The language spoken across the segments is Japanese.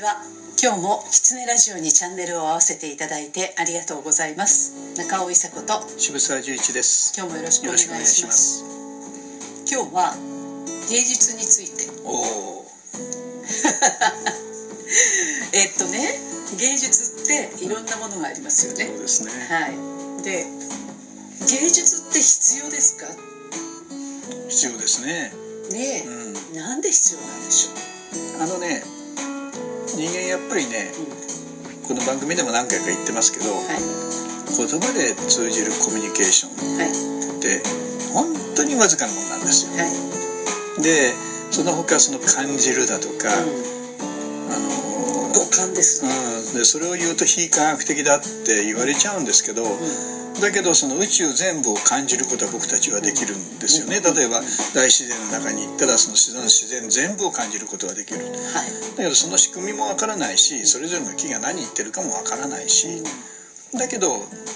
ちは。今日もキツネラジオにチャンネルを合わせていただいてありがとうございます。中尾伊佐子と渋沢十一です。今日もよろしくお願いします。今日は芸術について。おお えっとね芸術っていろんなものがありますよね。そうですね。はい。で芸術って必要ですか？必要ですね。ねえ、うん。なんで必要なんでしょう？あのね人間やっぱりねこの番組でも何回か言ってますけどはい。言葉で通じるコミュニケーションはい。って本当にわずかなものなんですよ。はい。でその他その感じるだとか、あの五感です。ねうん、でそれを言うと非科学的だって言われちゃうんですけど、だけどその宇宙全部を感じることは僕たちはできるんですよね。例えば大自然の中に行ったらその自然自然全部を感じることができる。はい。だけどその仕組みもわからないしそれぞれの木が何言ってるかもわからないしだけど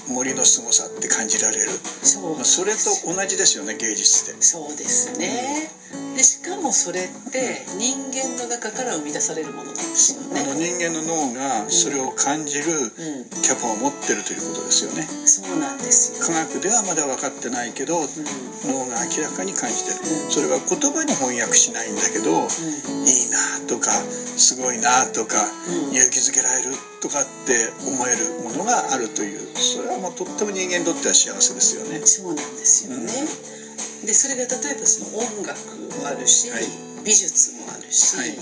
森の凄さって感じられる。そうまあそれと同じですよね芸術って。そうですね。でしかもそれって人間の中から生み出されるものなんですよあのね人間の脳がそれを感じるうん。キャパを持ってるということですよね。そうなんですよ。科学ではまだ分かってないけどうん。脳が明らかに感じてる。うん。それは言葉に翻訳しないんだけどいいなとかすごいなとかうん。勇気づけられるとかって思えるものがあるというそれはもうとっても人間にとっては幸せですよね。そうなんですよね、でそれが例えばその音楽もあるし、はい。美術もあるし、はい。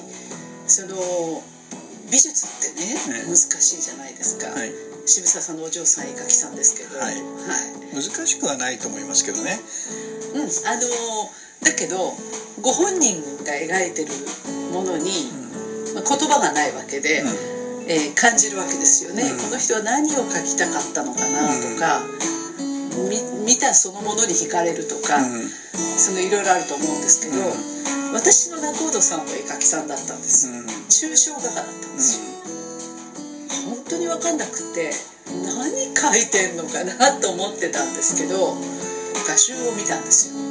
その美術ってね、ね難しいじゃないですか、はい。渋沢さんのお嬢さん絵描きさんですけど。はい。はい。難しくはないと思いますけどね。うん、あのだけどご本人が描いてるものに、まあ、言葉がないわけで、えー感じるわけですよね、うん。この人は何を描きたかったのかなとか、み見たそのものに惹かれるとか、うん。そのいろいろあると思うんですけど、う私の仲人さんは絵描きさんだったんです抽象画家だったんですよ、本当に分かんなくて何描いてんのかなと思ってたんですけど画集を見たんですよ。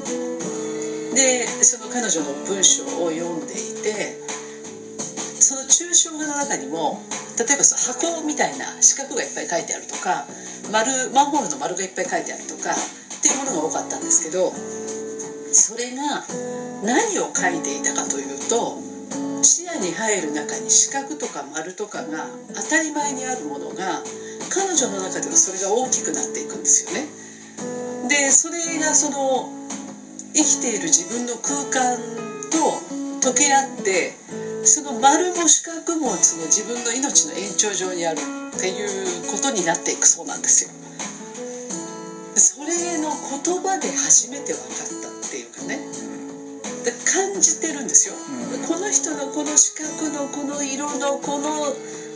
でその彼女の文章を読んでいてその抽象画の中にも例えばその箱みたいな四角がいっぱい書いてあるとか丸マンホールの丸がいっぱい書いてあるとかっていうものが多かったんですけどそれが何を書いていたかというと視野に入る中に四角とか丸とかが当たり前にあるものが彼女の中ではそれが大きくなっていくんですよね。でそれがその生きている自分の空間と溶け合ってその丸も四角もその自分の命の延長上にあるっていうことになっていくそうなんですよ。それの言葉で初めて分かったっていうかね。で感じてるんですよ、うん。この人のこの四角のこの色のこの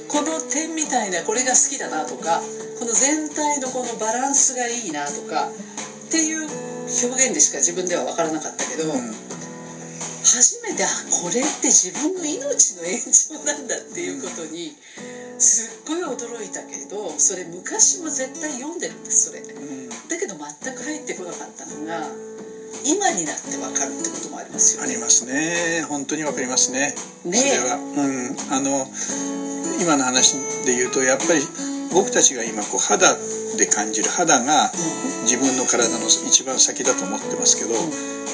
この点みたいなこれが好きだなとかこの全体のこのバランスがいいなとかっていう表現でしか自分では分からなかったけど、うん初めてあこれって自分の命の延長なんだっていうことにすっごい驚いたけどそれ昔も絶対読んでるんですそれ。だうん。けど全く入ってこなかったのが今になって分かるってこともありますよね。ありますね。本当にわかりますね。ねそれは。うん。あの今の話で言うとやっぱり僕たちが今こう肌で感じる肌が自分の体の一番先だと思ってますけど、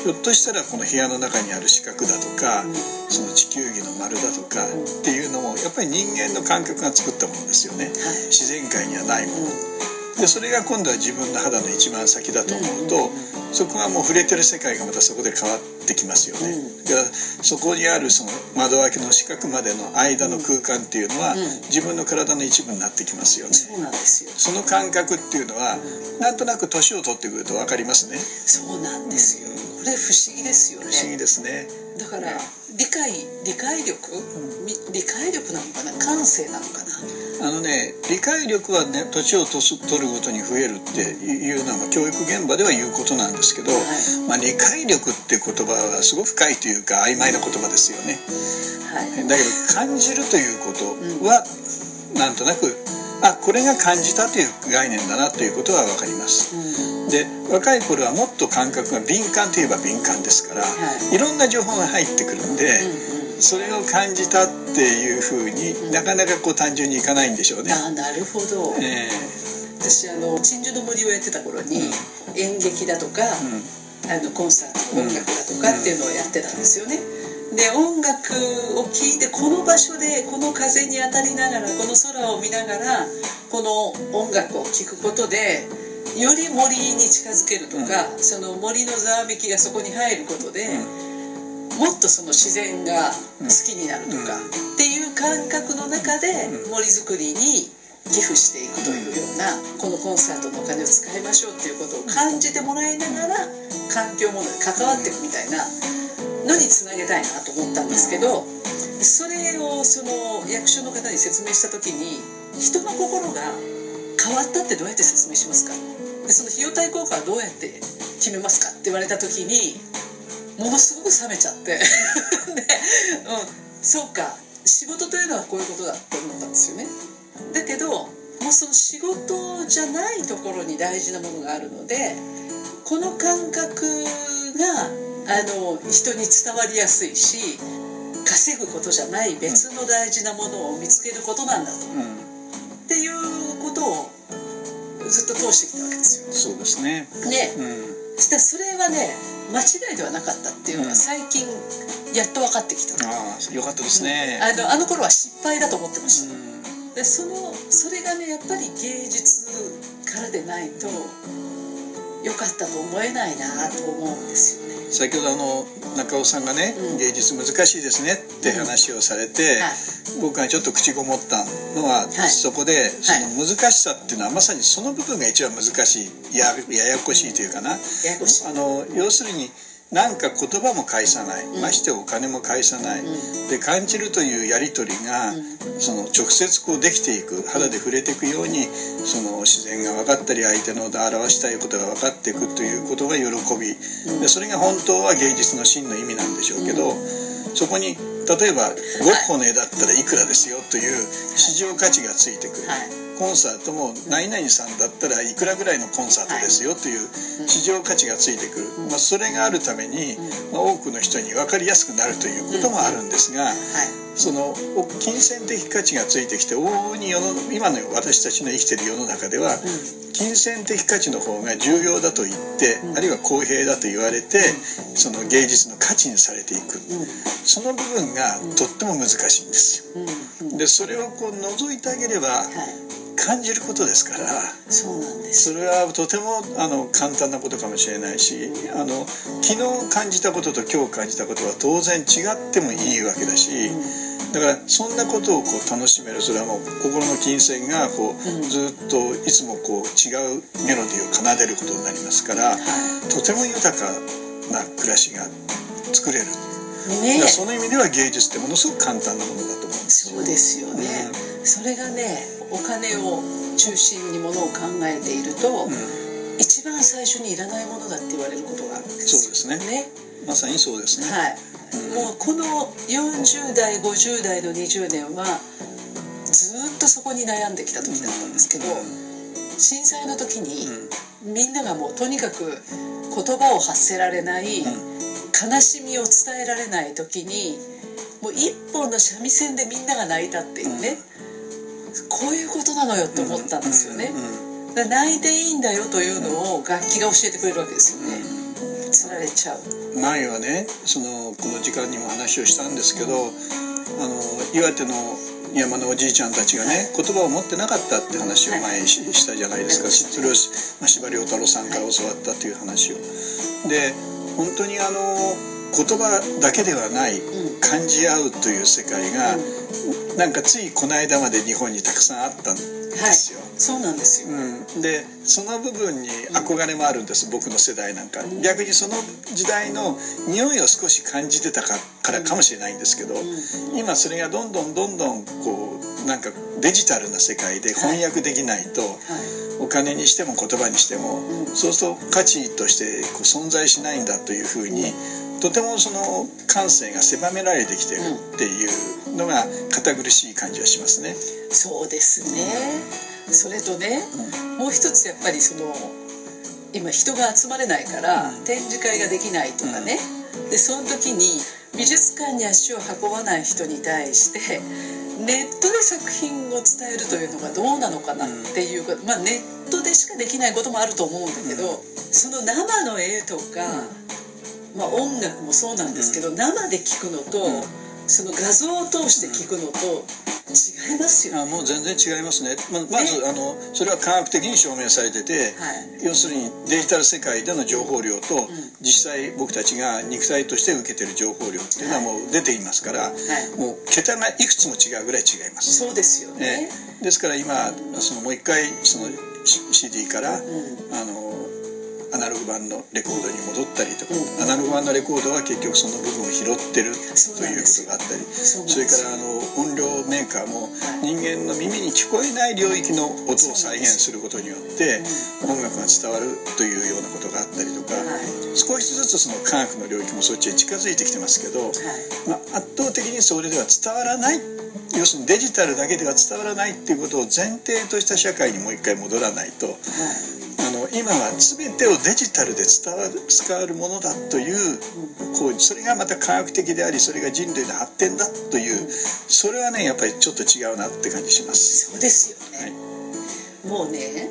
ひょっとしたらこの部屋の中にある四角だとか、うんその地球儀の丸だとかうんっていうのもやっぱり人間の感覚が作ったものですよね、はい。自然界にはないもの、でそれが今度は自分の肌の一番先だと思うと、うん。そこがもう触れてる世界がまたそこで変わってきますよね、うん。だからそこにあるその窓開けの四角までの間の空間っていうのは、うん。自分の体の一部になってきますよね。そうなんですよ。その感覚っていうのはなんとなく年を取ってくると分かりますね。そうなんですよ。これ不思議ですよね。不思議ですね。だから理解理解力、み理解力なのかな？感性なのかな？あのね理解力はね年を取す取るごとに増えるっていうのは、まあ、教育現場では言うことなんですけど、はい。まあ、理解力っていう言葉はすごく深いというか曖昧な言葉ですよね。はい。だけど感じるということは、なんとなくあこれが感じたという概念だなということは分かります。うん。で若い頃はもっと感覚が敏感といえば敏感ですから、はい。いろんな情報が入ってくるんで、うんうんそれを感じたっていうふうに、うんなかなかこう単純にいかないんでしょうね。あなるほど、え私あの鎮守の森をやってた頃に、演劇だとか、あのコンサート音楽だとかっていうのをやってたんですよね。で音楽を聴いてこの場所でこの風に当たりながらこの空を見ながらこの音楽を聴くことでより森に近づけるとか、その森のざわめきがそこに入ることで、もっとその自然が好きになるとか、っていう感覚の中で森づくりに寄付していくというようなこのコンサートのお金を使いましょうっていうことを感じてもらいながら環境問題に関わっていくみたいなのにつなげたいなと思ったんですけどそれをその役所の方に説明した時に人の心が変わったってどうやって説明しますか？でその費用対効果はどうやって決めますか？って言われた時にものすごく冷めちゃって。で、うん、そうか。仕事というのはこういうことだって思ったんですよね。だけどもうその仕事じゃないところに大事なものがあるのでこの感覚があの人に伝わりやすいし稼ぐことじゃない別の大事なものを見つけることなんだと。うん。っていうことをずっと通してきたわけですよ。そうですね。ね。うんそしたらそれはね間違いではなかったっていうのうんが最近やっと分かってきた、ああよかったですね。あのあの頃は失敗だと思ってました、うんでそのそれがねやっぱり芸術からでないと良かったと思えないなと思うんですよね。先ほどあの中尾さんがね、うん。芸術難しいですねって話をされて、はい。僕がちょっと口ごもったのは、い。そこでその難しさっていうのはまさにその部分が一番難しい。やややこしいというかな、あの要するに何か言葉も返さない、うん。ましてお金も返さない、うん。で感じるというやり取りが、うん。その直接こうできていく肌で触れていくようにその自然が分かったり相手の表したいことが分かっていくということが喜び、でそれが本当は芸術の真の意味なんでしょうけど、そこに例えばゴッホの絵だったらいくらですよという市場価値がついてくる、はいコンサートも何々さんだったらいくらぐらいのコンサートですよという市場価値がついてくる、まあ、それがあるために、まあ、多くの人に分かりやすくなるということもあるんですが、はい。そのお金銭的価値がついてきて往々に世の今の私たちの生きてる世の中では、金銭的価値の方が重要だと言って、あるいは公平だと言われて、その芸術の価値にされていく、その部分がとっても難しいんですよ。でそれをこう覗いてあげればはい感じることですからそうなんです。それはとてもあの簡単なことかもしれないしあの昨日感じたことと今日感じたことは当然違ってもいいわけだしだからそんなことをこう楽しめるそれはもう心の金銭がこううん。ずっといつもこう違うメロディーを奏でることになりますからとても豊かな暮らしが作れる。ね。だからその意味では芸術ってものすごく簡単なものだと思うんですよ。そうですよね、それがねお金を中心にものを考えていると、うん。一番最初にいらないものだって言われることがあるんですよ。そうですね。まさにそうですね。はい、うん。もうこの40代50代の20年はずっとそこに悩んできた時だったんですけど、震災の時に、みんながもうとにかく言葉を発せられない、悲しみを伝えられない時にもう一本の三味線でみんなが泣いたっていうね、こういうことなのよって思ったんですよね、だから泣いていいんだよというのを楽器が教えてくれるわけですよね、つられちゃう。前はねそのこの時間にも話をしたんですけど、あの岩手の山のおじいちゃんたちがね言葉を持ってなかったって話を前にししたじゃないですか、はい。それをしまあ司馬遼太郎さんから教わったという話を。で本当にあの言葉だけではないうん。感じ合うという世界が、なんかついこの間まで日本にたくさんあったんですよ。そうなんですよ、うん、でその部分に憧れもあるんです、僕の世代なんか、逆にその時代の匂いを少し感じてたかからかもしれないんですけど、今それがどんどんどんどんこうなんかデジタルな世界で翻訳できないと、お金にしても言葉にしても、うん。そうすると価値としてこう存在しないんだというふうに、とてもその感性が狭められてきてるっていうのが堅苦しい感じはしますね。そうですね。それとね、もう一つやっぱりその今人が集まれないから、うん。展示会ができないとかね、でその時に美術館に足を運ばない人に対してネットで作品を伝えるというのがどうなのかなっていうか、まあ、ネットでしかできないこともあると思うんだけど、その生の絵とか、まあ、音楽もそうなんですけど、生で聞くのと、その画像を通して聞くのと違いますよ、あもう全然違いますね、ままず、あのそれは科学的に証明されてて、はい。要するにデジタル世界での情報量と、実際僕たちが肉体として受けてる情報量っていうのはもう出ていますから、い。もう桁がいくつも違うぐらい違います。そうですよね、えですから今そのもう一回その CD から、あのアナログ版のレコードに戻ったりとか、うん。アナログ版のレコードは結局その部分を拾ってるということがあったりそれからあの音量メーカーもい人間の耳に聞こえない領域の音を再現することによって音楽が伝わるというようなことがあったりとか、はい。少しずつその科学の領域もそっちへ近づいてきてますけど、はい。まあ、圧倒的にそれでは伝わらない要するにデジタルだけでは伝わらないっていうことを前提とした社会にもう一回戻らないとはいあの今は全てをデジタルで伝わる伝わるものだというこうそれがまた科学的でありそれが人類の発展だというそれはねやっぱりちょっと違うなって感じします。そうですよね、はい。もうね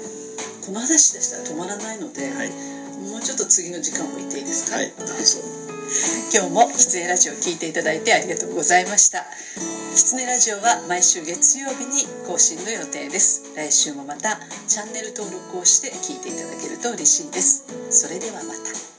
この話でしたら止まらないので、はい。もうちょっと次の時間も言っていいですか、はい、どうぞ今日も狐ラジオを聞いていただいてありがとうございました。きつねラジオは毎週月曜日に更新の予定です。来週もまたチャンネル登録をして聞いていただけると嬉しいです。それではまた。